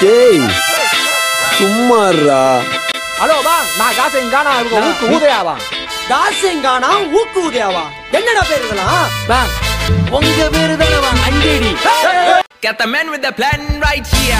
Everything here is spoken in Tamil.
டேய் சும்மாறா ஹலோ பா நான் காசு எங்கானா இவங்க ஊக்கு ஊதையாவா தாசியங்கானா ஊக்கு ஊதையாவா என்னடா பேர் இதெல்லாம்? உங்க பேரு தானவா அஞ்சேடி Get the man with the plan right here.